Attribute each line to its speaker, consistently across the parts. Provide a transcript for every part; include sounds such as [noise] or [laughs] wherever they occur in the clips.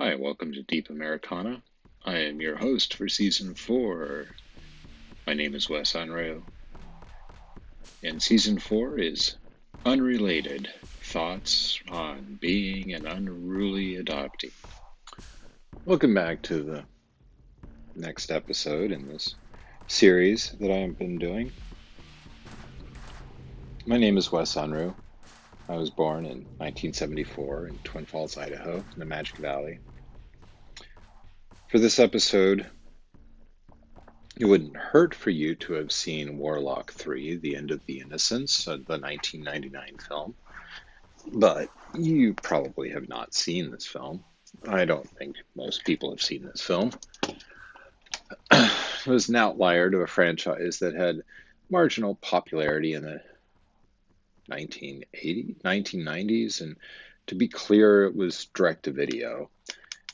Speaker 1: Hi, welcome to Deep Americana. I am your host for season four. My name is Wes Unruh, and season four is Unrelated Thoughts on Being an Unruly Adoptee. Welcome back to the next episode in this series that I've been doing. My name is Wes Unruh. I was born in 1974 in Twin Falls, Idaho, in the Magic Valley. For this episode, it wouldn't hurt for you to have seen Warlock 3, The End of the Innocence, uh, the 1999 film, but you probably have not seen this film. I don't think most people have seen this film. [clears throat] it was an outlier to a franchise that had marginal popularity in the 1980s, 1990s, and to be clear, it was direct to video.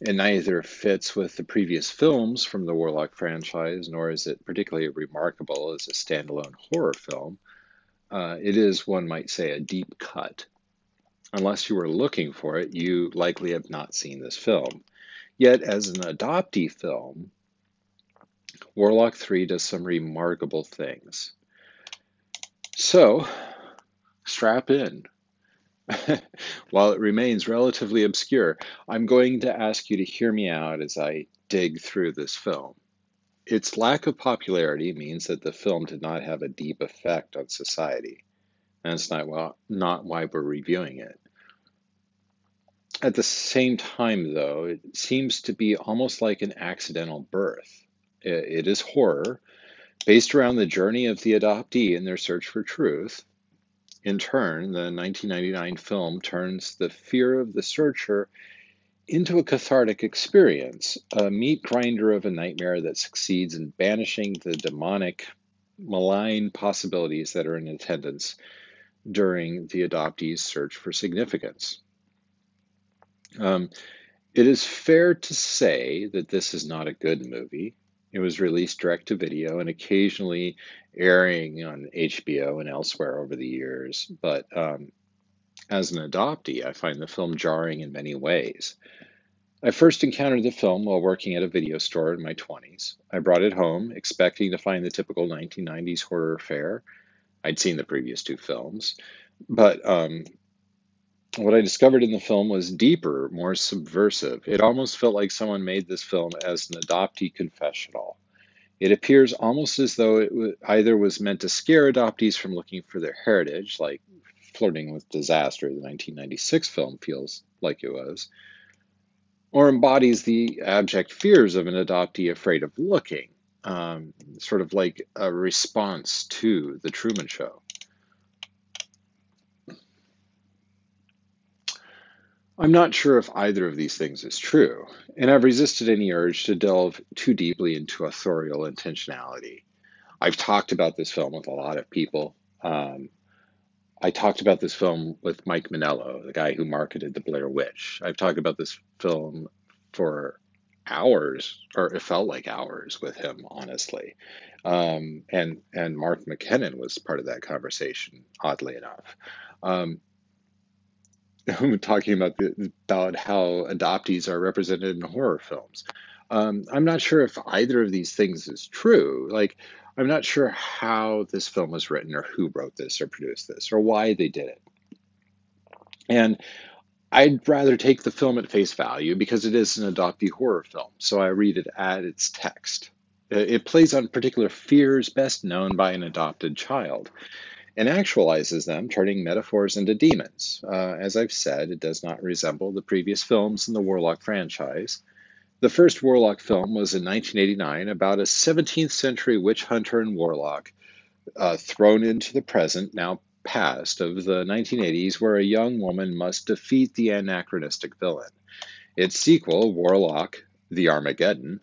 Speaker 1: And neither fits with the previous films from the Warlock franchise, nor is it particularly remarkable as a standalone horror film. Uh, it is, one might say, a deep cut. Unless you were looking for it, you likely have not seen this film. Yet, as an adoptee film, Warlock 3 does some remarkable things. So, strap in. [laughs] While it remains relatively obscure, I'm going to ask you to hear me out as I dig through this film. Its lack of popularity means that the film did not have a deep effect on society. That's not, well, not why we're reviewing it. At the same time, though, it seems to be almost like an accidental birth. It is horror, based around the journey of the adoptee in their search for truth, in turn, the 1999 film turns the fear of the searcher into a cathartic experience, a meat grinder of a nightmare that succeeds in banishing the demonic, malign possibilities that are in attendance during the adoptee's search for significance. Um, it is fair to say that this is not a good movie. It was released direct to video and occasionally airing on HBO and elsewhere over the years. But um, as an adoptee, I find the film jarring in many ways. I first encountered the film while working at a video store in my 20s. I brought it home, expecting to find the typical 1990s horror fare. I'd seen the previous two films, but um, what I discovered in the film was deeper, more subversive. It almost felt like someone made this film as an adoptee confessional. It appears almost as though it either was meant to scare adoptees from looking for their heritage, like Flirting with Disaster, the 1996 film feels like it was, or embodies the abject fears of an adoptee afraid of looking, um, sort of like a response to The Truman Show. I'm not sure if either of these things is true, and I've resisted any urge to delve too deeply into authorial intentionality. I've talked about this film with a lot of people. Um, I talked about this film with Mike Monello, the guy who marketed The Blair Witch. I've talked about this film for hours, or it felt like hours with him, honestly. Um, and and Mark McKinnon was part of that conversation, oddly enough. Um, talking about the, about how adoptees are represented in horror films. Um, I'm not sure if either of these things is true. Like, I'm not sure how this film was written, or who wrote this, or produced this, or why they did it. And I'd rather take the film at face value because it is an adoptee horror film, so I read it at its text. It plays on particular fears best known by an adopted child and actualizes them, turning metaphors into demons. Uh, as I've said, it does not resemble the previous films in the Warlock franchise. The first Warlock film was in 1989 about a 17th century witch hunter and warlock uh, thrown into the present, now past, of the 1980s, where a young woman must defeat the anachronistic villain. Its sequel, Warlock the Armageddon,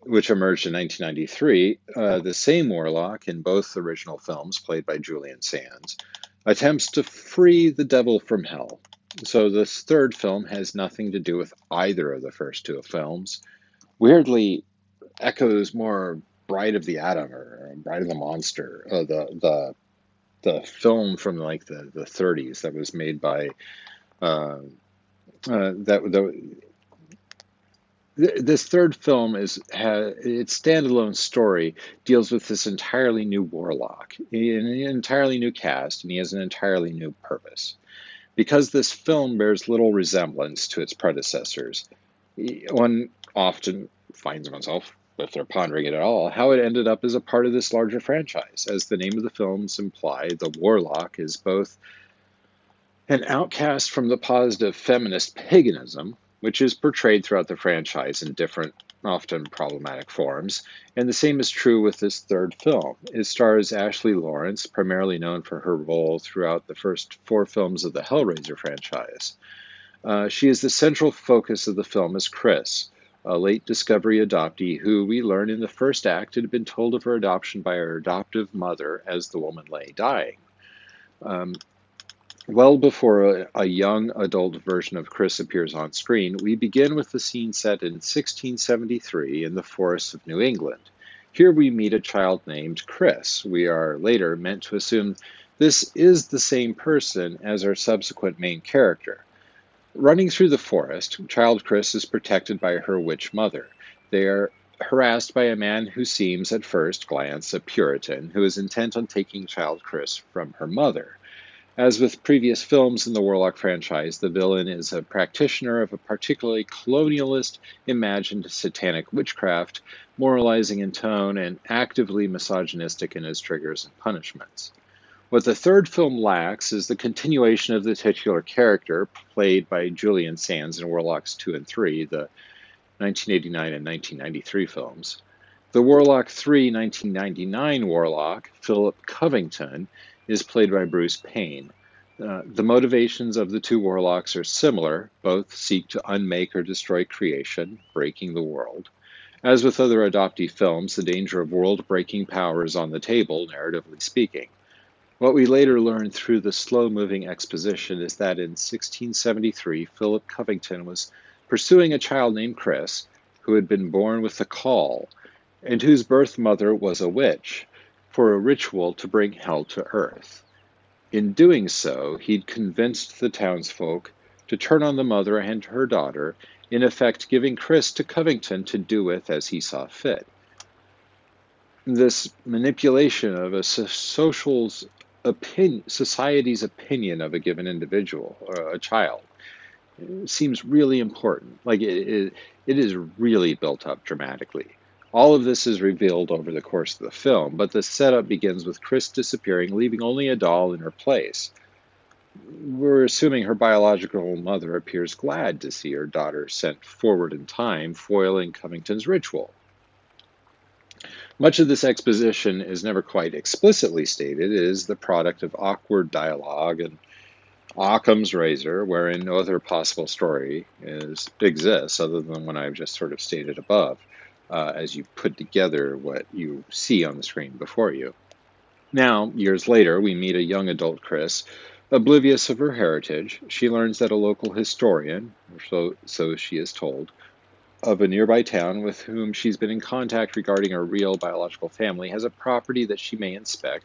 Speaker 1: which emerged in 1993, uh, the same Warlock in both original films, played by Julian Sands, attempts to free the devil from hell. So this third film has nothing to do with either of the first two films. Weirdly, echoes more Bride of the Atom or Bride of the Monster, uh, the the the film from like the, the 30s that was made by uh, uh, that the this third film is has, its standalone story deals with this entirely new warlock, an entirely new cast, and he has an entirely new purpose. Because this film bears little resemblance to its predecessors, one often finds oneself, if they're pondering it at all, how it ended up as a part of this larger franchise. As the name of the films imply, the Warlock is both an outcast from the positive feminist paganism, which is portrayed throughout the franchise in different, often problematic forms, and the same is true with this third film. It stars Ashley Lawrence, primarily known for her role throughout the first four films of the Hellraiser franchise. Uh, she is the central focus of the film as Chris, a late Discovery adoptee who we learn in the first act had been told of her adoption by her adoptive mother as the woman lay dying. Um, well before a, a, young adult version of Chris appears on screen, we begin with the scene set in 1673 in the forests of New England. Here we meet a child named Chris. We are later meant to assume this is the same person as our subsequent main character. Running through the forest, child Chris is protected by her witch mother. They are harassed by a man who seems, at first glance, a Puritan who is intent on taking child Chris from her mother. As with previous films in the Warlock franchise, the villain is a practitioner of a particularly colonialist, imagined satanic witchcraft, moralizing in tone and actively misogynistic in his triggers and punishments. What the third film lacks is the continuation of the titular character, played by Julian Sands in Warlocks 2 and 3, the 1989 and 1993 films. The Warlock 3 1999 Warlock, Philip Covington, is played by Bruce Payne. Uh, the motivations of the two warlocks are similar. Both seek to unmake or destroy creation, breaking the world. As with other adoptee films, the danger of world breaking power is on the table, narratively speaking. What we later learn through the slow moving exposition is that in 1673, Philip Covington was pursuing a child named Chris, who had been born with the call, and whose birth mother was a witch, for a ritual to bring hell to earth. In doing so, he'd convinced the townsfolk to turn on the mother and her daughter, in effect giving Chris to Covington to do with as he saw fit. This manipulation of a social's opinion, society's opinion of a given individual or a child seems really important. Like it, it, it is really built up dramatically. All of this is revealed over the course of the film, but the setup begins with Chris disappearing, leaving only a doll in her place. We're assuming her biological mother appears glad to see her daughter sent forward in time, foiling Covington's ritual. Much of this exposition is never quite explicitly stated. It is the product of awkward dialogue and Occam's razor, wherein no other possible story is, exists other than what I've just sort of stated above, uh, as you put together what you see on the screen before you. Now, years later, we meet a young adult Chris. Oblivious of her heritage, she learns that a local historian, or so, so she is told, of a nearby town with whom she's been in contact regarding her real biological family has a property that she may inspect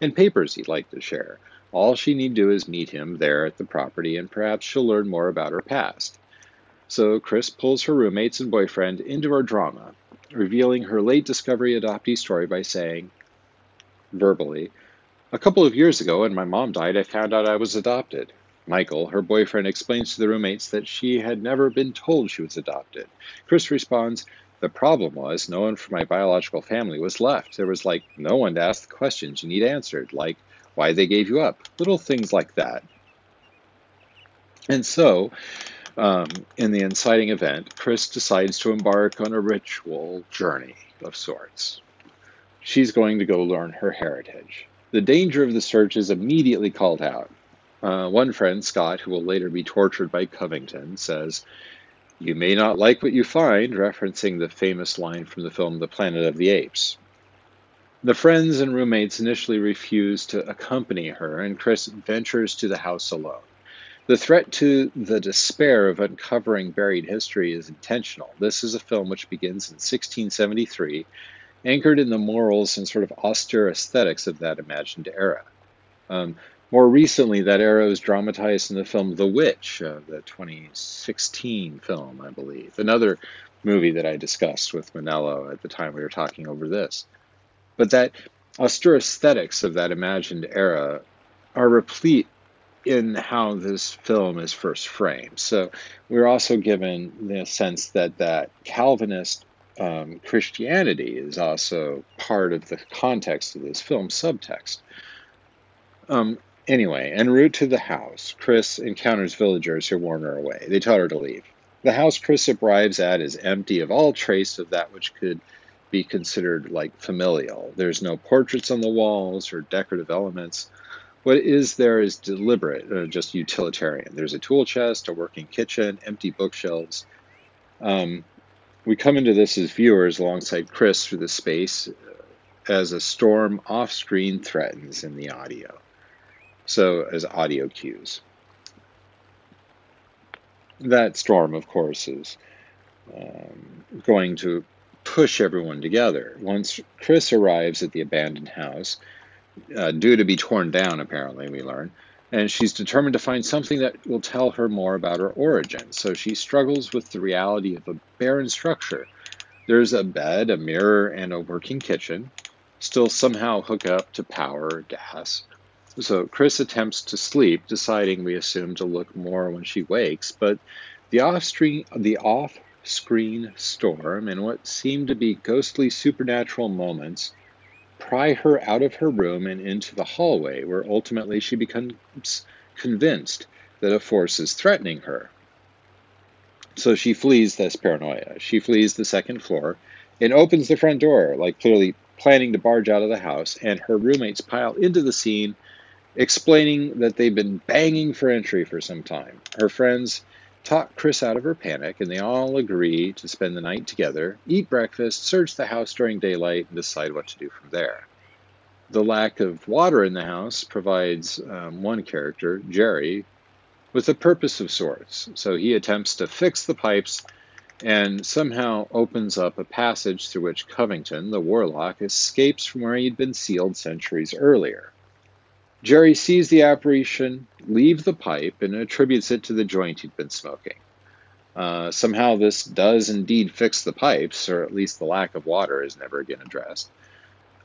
Speaker 1: and papers he'd like to share. All she need do is meet him there at the property, and perhaps she'll learn more about her past. So Chris pulls her roommates and boyfriend into her drama, revealing her late discovery adoptee story by saying, verbally, A couple of years ago, when my mom died, I found out I was adopted. Michael, her boyfriend, explains to the roommates that she had never been told she was adopted. Chris responds, The problem was no one from my biological family was left. There was like no one to ask the questions you need answered, like why they gave you up, little things like that. And so, um, in the inciting event, Chris decides to embark on a ritual journey of sorts. She's going to go learn her heritage. The danger of the search is immediately called out. Uh, one friend, Scott, who will later be tortured by Covington, says, You may not like what you find, referencing the famous line from the film The Planet of the Apes. The friends and roommates initially refuse to accompany her, and Chris ventures to the house alone. The threat to the despair of uncovering buried history is intentional. This is a film which begins in 1673, anchored in the morals and sort of austere aesthetics of that imagined era. Um, more recently, that era was dramatized in the film The Witch, uh, the 2016 film, I believe. Another movie that I discussed with Monello at the time we were talking over this. But that austere aesthetics of that imagined era are replete in how this film is first framed. So we're also given the sense that that Calvinist um, Christianity is also part of the context of this film subtext. Um, anyway, en route to the house, Chris encounters villagers who warn her away. They tell her to leave. The house Chris arrives at is empty of all trace of that which could be considered like familial. There's no portraits on the walls or decorative elements. What is there is deliberate, uh, just utilitarian. There's a tool chest, a working kitchen, empty bookshelves. Um, we come into this as viewers alongside Chris through the space uh, as a storm off screen threatens in the audio. So, as audio cues. That storm, of course, is um, going to push everyone together. Once Chris arrives at the abandoned house, uh, due to be torn down, apparently, we learn, and she's determined to find something that will tell her more about her origin. So she struggles with the reality of a barren structure. There's a bed, a mirror, and a working kitchen, still somehow hook up to power gas. So Chris attempts to sleep, deciding we assume to look more when she wakes, but the off-screen, the off-screen storm and what seem to be ghostly supernatural moments pry her out of her room and into the hallway, where ultimately she becomes convinced that a force is threatening her. So she flees this paranoia. She flees the second floor and opens the front door, like clearly planning to barge out of the house, and her roommates pile into the scene, explaining that they've been banging for entry for some time. Her friends talk Chris out of her panic, and they all agree to spend the night together, eat breakfast, search the house during daylight, and decide what to do from there. The lack of water in the house provides um, one character, Jerry, with a purpose of sorts. So he attempts to fix the pipes and somehow opens up a passage through which Covington, the warlock, escapes from where he'd been sealed centuries earlier. Jerry sees the apparition leave the pipe and attributes it to the joint he'd been smoking. Uh, somehow, this does indeed fix the pipes, or at least the lack of water is never again addressed.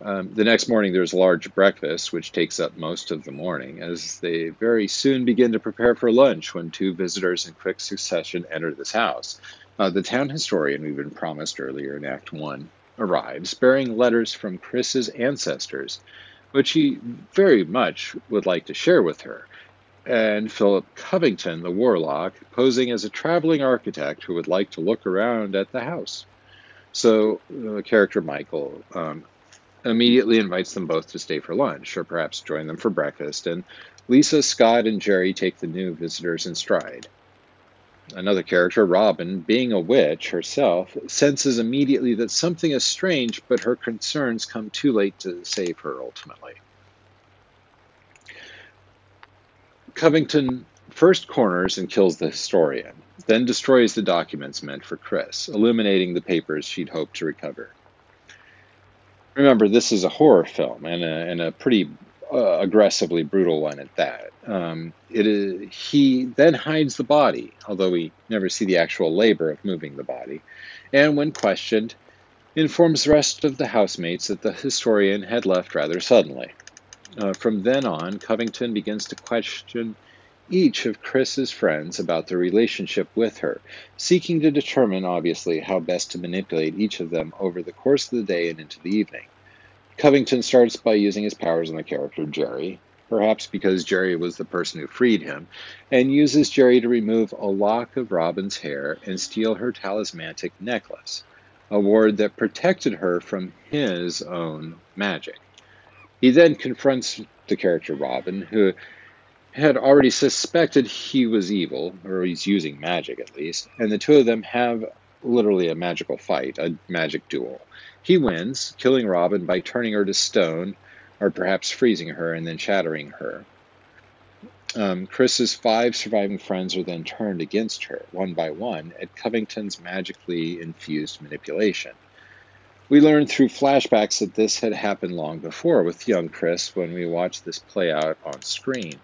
Speaker 1: Um, the next morning, there's a large breakfast, which takes up most of the morning, as they very soon begin to prepare for lunch when two visitors in quick succession enter this house. Uh, the town historian we've been promised earlier in Act 1 arrives, bearing letters from Chris's ancestors which he very much would like to share with her, and Philip Covington, the warlock, posing as a traveling architect who would like to look around at the house. So the character Michael um, immediately invites them both to stay for lunch, or perhaps join them for breakfast, and Lisa, Scott, and Jerry take the new visitors in stride. Another character, Robin, being a witch herself, senses immediately that something is strange, but her concerns come too late to save her ultimately. Covington first corners and kills the historian, then destroys the documents meant for Chris, illuminating the papers she'd hoped to recover. Remember, this is a horror film and a, and a pretty uh, aggressively brutal one at that. Um, it is, he then hides the body, although we never see the actual labor of moving the body, and when questioned, informs the rest of the housemates that the historian had left rather suddenly. Uh, from then on, Covington begins to question each of Chris's friends about their relationship with her, seeking to determine, obviously, how best to manipulate each of them over the course of the day and into the evening. Covington starts by using his powers on the character Jerry, perhaps because Jerry was the person who freed him, and uses Jerry to remove a lock of Robin's hair and steal her talismanic necklace, a ward that protected her from his own magic. He then confronts the character Robin, who had already suspected he was evil, or he's using magic at least, and the two of them have literally a magical fight, a magic duel. He wins, killing Robin by turning her to stone, or perhaps freezing her and then shattering her. Um, Chris's five surviving friends are then turned against her, one by one, at Covington's magically infused manipulation. We learn through flashbacks that this had happened long before with young Chris when we watched this play out on screen.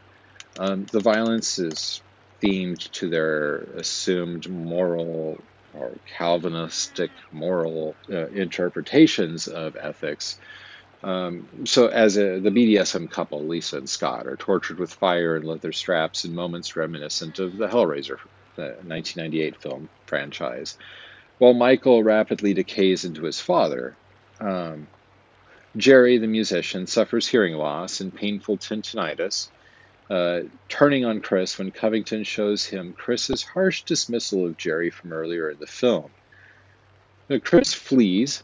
Speaker 1: Um, the violence is themed to their assumed moral or Calvinistic moral uh, interpretations of ethics. Um, so, as a, the BDSM couple, Lisa and Scott, are tortured with fire and leather straps in moments reminiscent of the Hellraiser, the 1998 film franchise, while Michael rapidly decays into his father. Um, Jerry, the musician, suffers hearing loss and painful tinnitus, uh, turning on Chris when Covington shows him Chris's harsh dismissal of Jerry from earlier in the film. Now, Chris flees,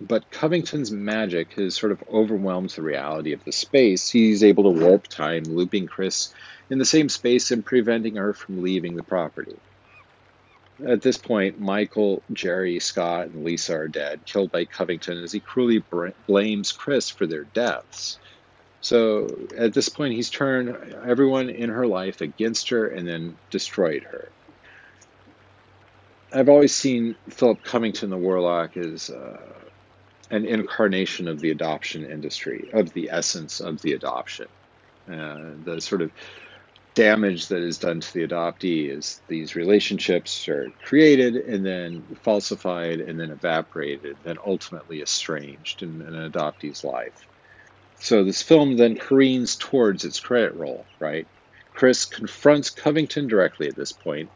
Speaker 1: but Covington's magic has sort of overwhelmed the reality of the space. He's able to warp time, looping Chris in the same space and preventing her from leaving the property. At this point, Michael, Jerry, Scott, and Lisa are dead, killed by Covington as he cruelly blames Chris for their deaths. So at this point, he's turned everyone in her life against her and then destroyed her. I've always seen Philip Covington the Warlock as uh, an incarnation of the adoption industry, of the essence of the adoption. Uh, the sort of damage that is done to the adoptee is these relationships are created and then falsified and then evaporated, and ultimately estranged in an adoptee's life. So this film then careens towards its credit roll, right? Chris confronts Covington directly at this point,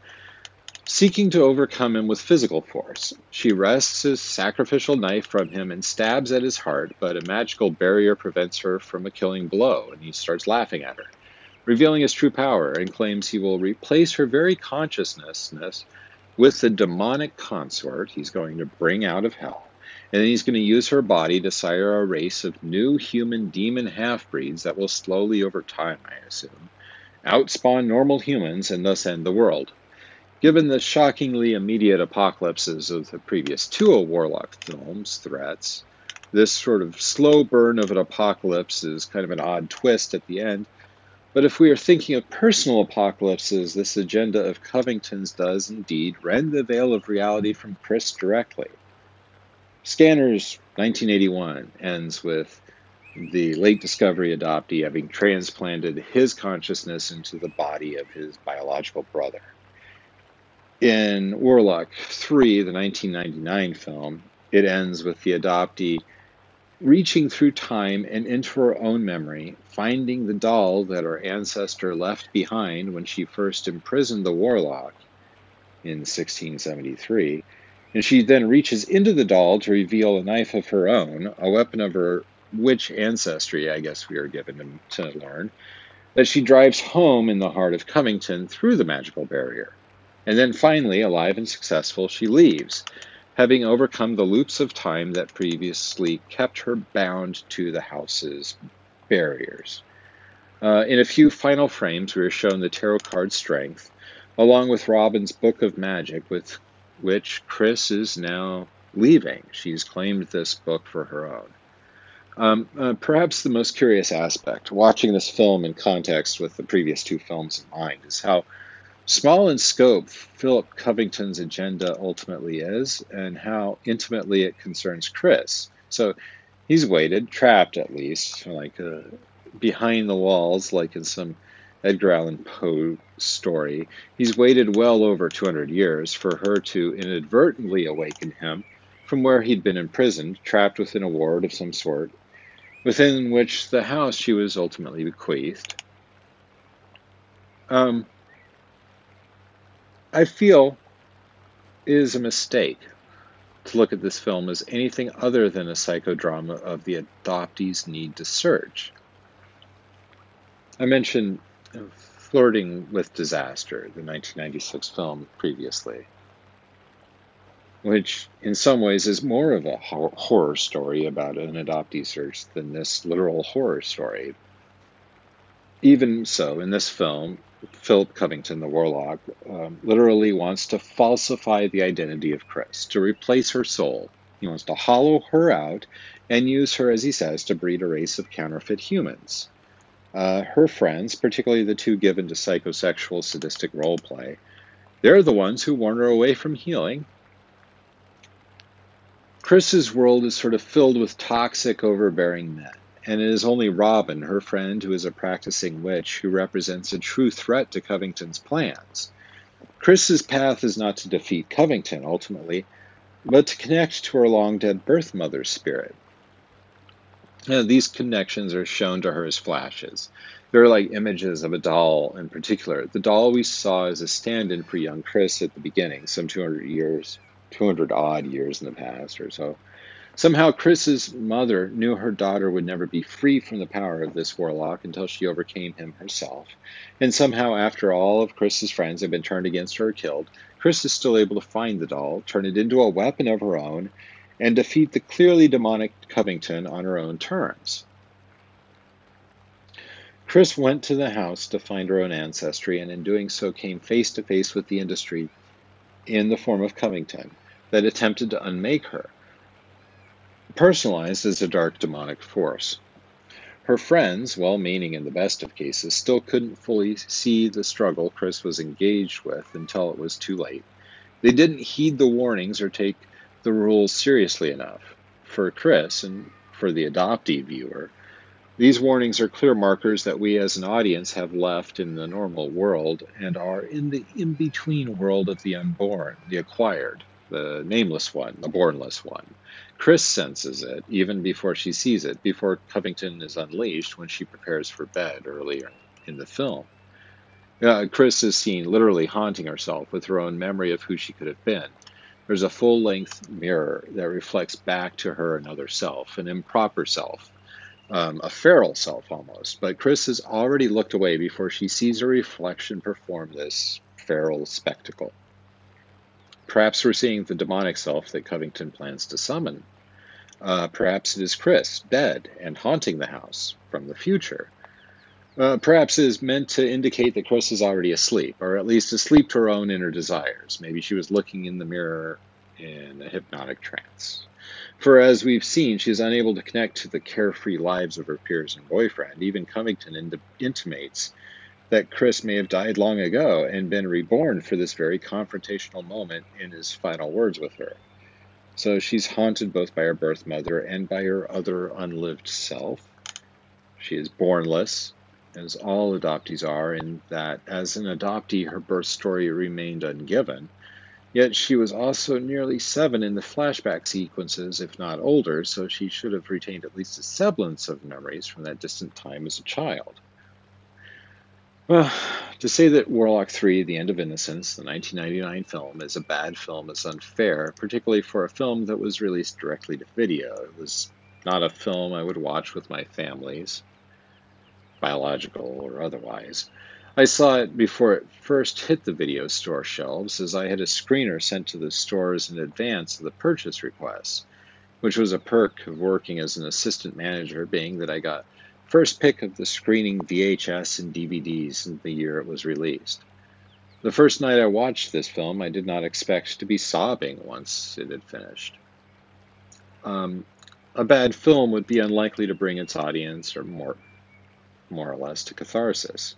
Speaker 1: seeking to overcome him with physical force. She wrests his sacrificial knife from him and stabs at his heart, but a magical barrier prevents her from a killing blow, and he starts laughing at her, revealing his true power, and claims he will replace her very consciousness with the demonic consort he's going to bring out of hell. And then he's going to use her body to sire a race of new human demon half breeds that will slowly, over time, I assume, outspawn normal humans and thus end the world. Given the shockingly immediate apocalypses of the previous two Warlock films' threats, this sort of slow burn of an apocalypse is kind of an odd twist at the end. But if we are thinking of personal apocalypses, this agenda of Covington's does indeed rend the veil of reality from Chris directly. Scanners 1981 ends with the late discovery adoptee having transplanted his consciousness into the body of his biological brother. In Warlock 3, the 1999 film, it ends with the adoptee reaching through time and into her own memory, finding the doll that her ancestor left behind when she first imprisoned the warlock in 1673, and she then reaches into the doll to reveal a knife of her own, a weapon of her witch ancestry, I guess we are given to, to learn, that she drives home in the heart of Covington through the magical barrier. And then finally, alive and successful, she leaves, having overcome the loops of time that previously kept her bound to the house's barriers. Uh, in a few final frames, we are shown the tarot card strength, along with Robin's Book of Magic, with which Chris is now leaving. She's claimed this book for her own. Um, uh, perhaps the most curious aspect, watching this film in context with the previous two films in mind, is how small in scope Philip Covington's agenda ultimately is, and how intimately it concerns Chris. So he's waited, trapped at least, like uh, behind the walls, like in some Edgar Allan Poe story, he's waited well over 200 years for her to inadvertently awaken him from where he'd been imprisoned, trapped within a ward of some sort, within which the house she was ultimately bequeathed. Um, I feel is a mistake to look at this film as anything other than a psychodrama of the adoptee's need to search. I mentioned Flirting with Disaster, the 1996 film previously, which in some ways is more of a horror story about an adoptee search than this literal horror story. Even so, in this film, Philip Covington, the warlock, um, literally wants to falsify the identity of Chris, to replace her soul. He wants to hollow her out and use her, as he says, to breed a race of counterfeit humans. Uh, her friends, particularly the two given to psychosexual sadistic role play, they're the ones who warn her away from healing. Chris's world is sort of filled with toxic, overbearing men, and it is only Robin, her friend, who is a practicing witch, who represents a true threat to Covington's plans. Chris's path is not to defeat Covington ultimately, but to connect to her long dead birth mother's spirit. Now, these connections are shown to her as flashes. They're like images of a doll in particular. The doll we saw as a stand in for young Chris at the beginning, some 200 years, 200 odd years in the past or so. Somehow, Chris's mother knew her daughter would never be free from the power of this warlock until she overcame him herself. And somehow, after all of Chris's friends have been turned against her or killed, Chris is still able to find the doll, turn it into a weapon of her own, and defeat the clearly demonic Covington on her own terms. Chris went to the house to find her own ancestry, and in doing so came face to face with the industry in the form of Covington that attempted to unmake her personalized as a dark demonic force. Her friends, well meaning in the best of cases, still couldn't fully see the struggle Chris was engaged with until it was too late. They didn't heed the warnings or take the rules seriously enough. For Chris and for the adoptee viewer, these warnings are clear markers that we as an audience have left in the normal world and are in the in between world of the unborn, the acquired, the nameless one, the bornless one. Chris senses it even before she sees it, before Covington is unleashed when she prepares for bed earlier in the film. Uh, Chris is seen literally haunting herself with her own memory of who she could have been. There's a full length mirror that reflects back to her another self, an improper self, um, a feral self almost. But Chris has already looked away before she sees her reflection perform this feral spectacle. Perhaps we're seeing the demonic self that Covington plans to summon. Uh, perhaps it is Chris, dead and haunting the house from the future. Uh, perhaps is meant to indicate that Chris is already asleep, or at least asleep to her own inner desires. Maybe she was looking in the mirror in a hypnotic trance. For as we've seen, she is unable to connect to the carefree lives of her peers and boyfriend. Even Covington intimates that Chris may have died long ago and been reborn for this very confrontational moment in his final words with her. So she's haunted both by her birth mother and by her other unlived self. She is bornless, as all adoptees are, in that as an adoptee, her birth story remained ungiven. Yet she was also nearly seven in the flashback sequences, if not older, so she should have retained at least a semblance of memories from that distant time as a child. Well, to say that Warlock 3, The End of Innocence, the 1999 film, is a bad film is unfair, particularly for a film that was released directly to video. It was not a film I would watch with my families, biological or otherwise. I saw it before it first hit the video store shelves, as I had a screener sent to the stores in advance of the purchase request, which was a perk of working as an assistant manager, being that I got first pick of the screening VHS and DVDs in the year it was released. The first night I watched this film, I did not expect to be sobbing once it had finished. Um, a bad film would be unlikely to bring its audience, or more, more or less, to catharsis.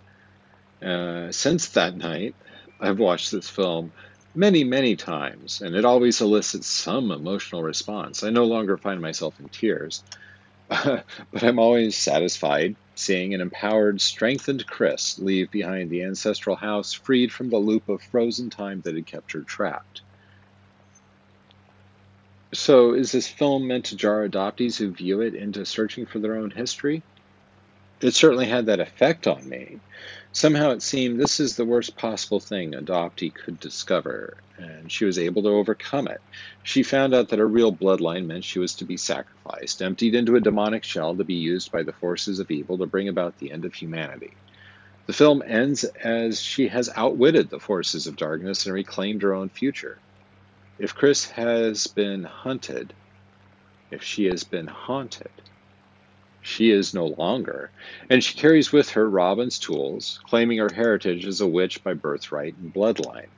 Speaker 1: Uh, since that night, I've watched this film many, many times, and it always elicits some emotional response. I no longer find myself in tears, [laughs] but I'm always satisfied seeing an empowered, strengthened Chris leave behind the ancestral house freed from the loop of frozen time that had kept her trapped. So, is this film meant to jar adoptees who view it into searching for their own history? It certainly had that effect on me. Somehow it seemed this is the worst possible thing adoptee could discover, and she was able to overcome it. She found out that her real bloodline meant she was to be sacrificed, emptied into a demonic shell to be used by the forces of evil to bring about the end of humanity. The film ends as she has outwitted the forces of darkness and reclaimed her own future. If Chris has been hunted, if she has been haunted, she is no longer, and she carries with her Robin's tools, claiming her heritage as a witch by birthright and bloodline.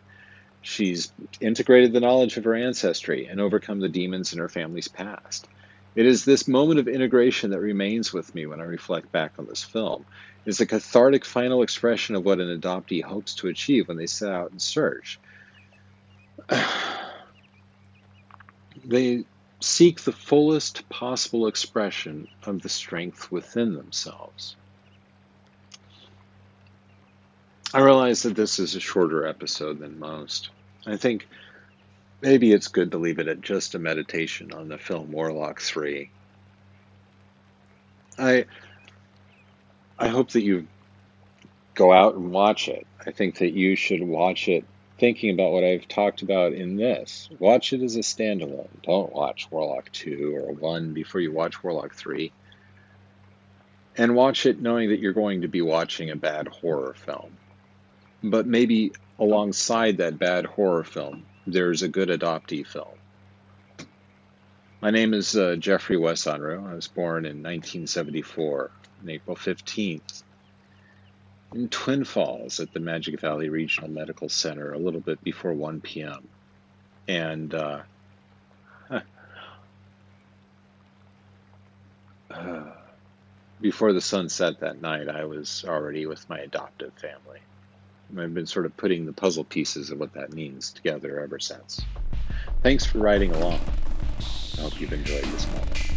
Speaker 1: She's integrated the knowledge of her ancestry and overcome the demons in her family's past. It is this moment of integration that remains with me when I reflect back on this film. It is a cathartic final expression of what an adoptee hopes to achieve when they set out in search. [sighs] they seek the fullest possible expression of the strength within themselves. I realize that this is a shorter episode than most. I think maybe it's good to leave it at just a meditation on the film Warlock 3. I I hope that you go out and watch it. I think that you should watch it thinking about what I've talked about in this. Watch it as a standalone. Don't watch Warlock 2 or 1 before you watch Warlock 3. And watch it knowing that you're going to be watching a bad horror film. But maybe alongside that bad horror film, there's a good adoptee film. My name is uh, Jeffrey Wes Unruh. I was born in 1974, on April 15th, in Twin Falls at the Magic Valley Regional Medical Center a little bit before 1 p.m. And uh, uh, [sighs] before the sun set that night, I was already with my adoptive family. I've been sort of putting the puzzle pieces of what that means together ever since. Thanks for riding along. I hope you've enjoyed this moment.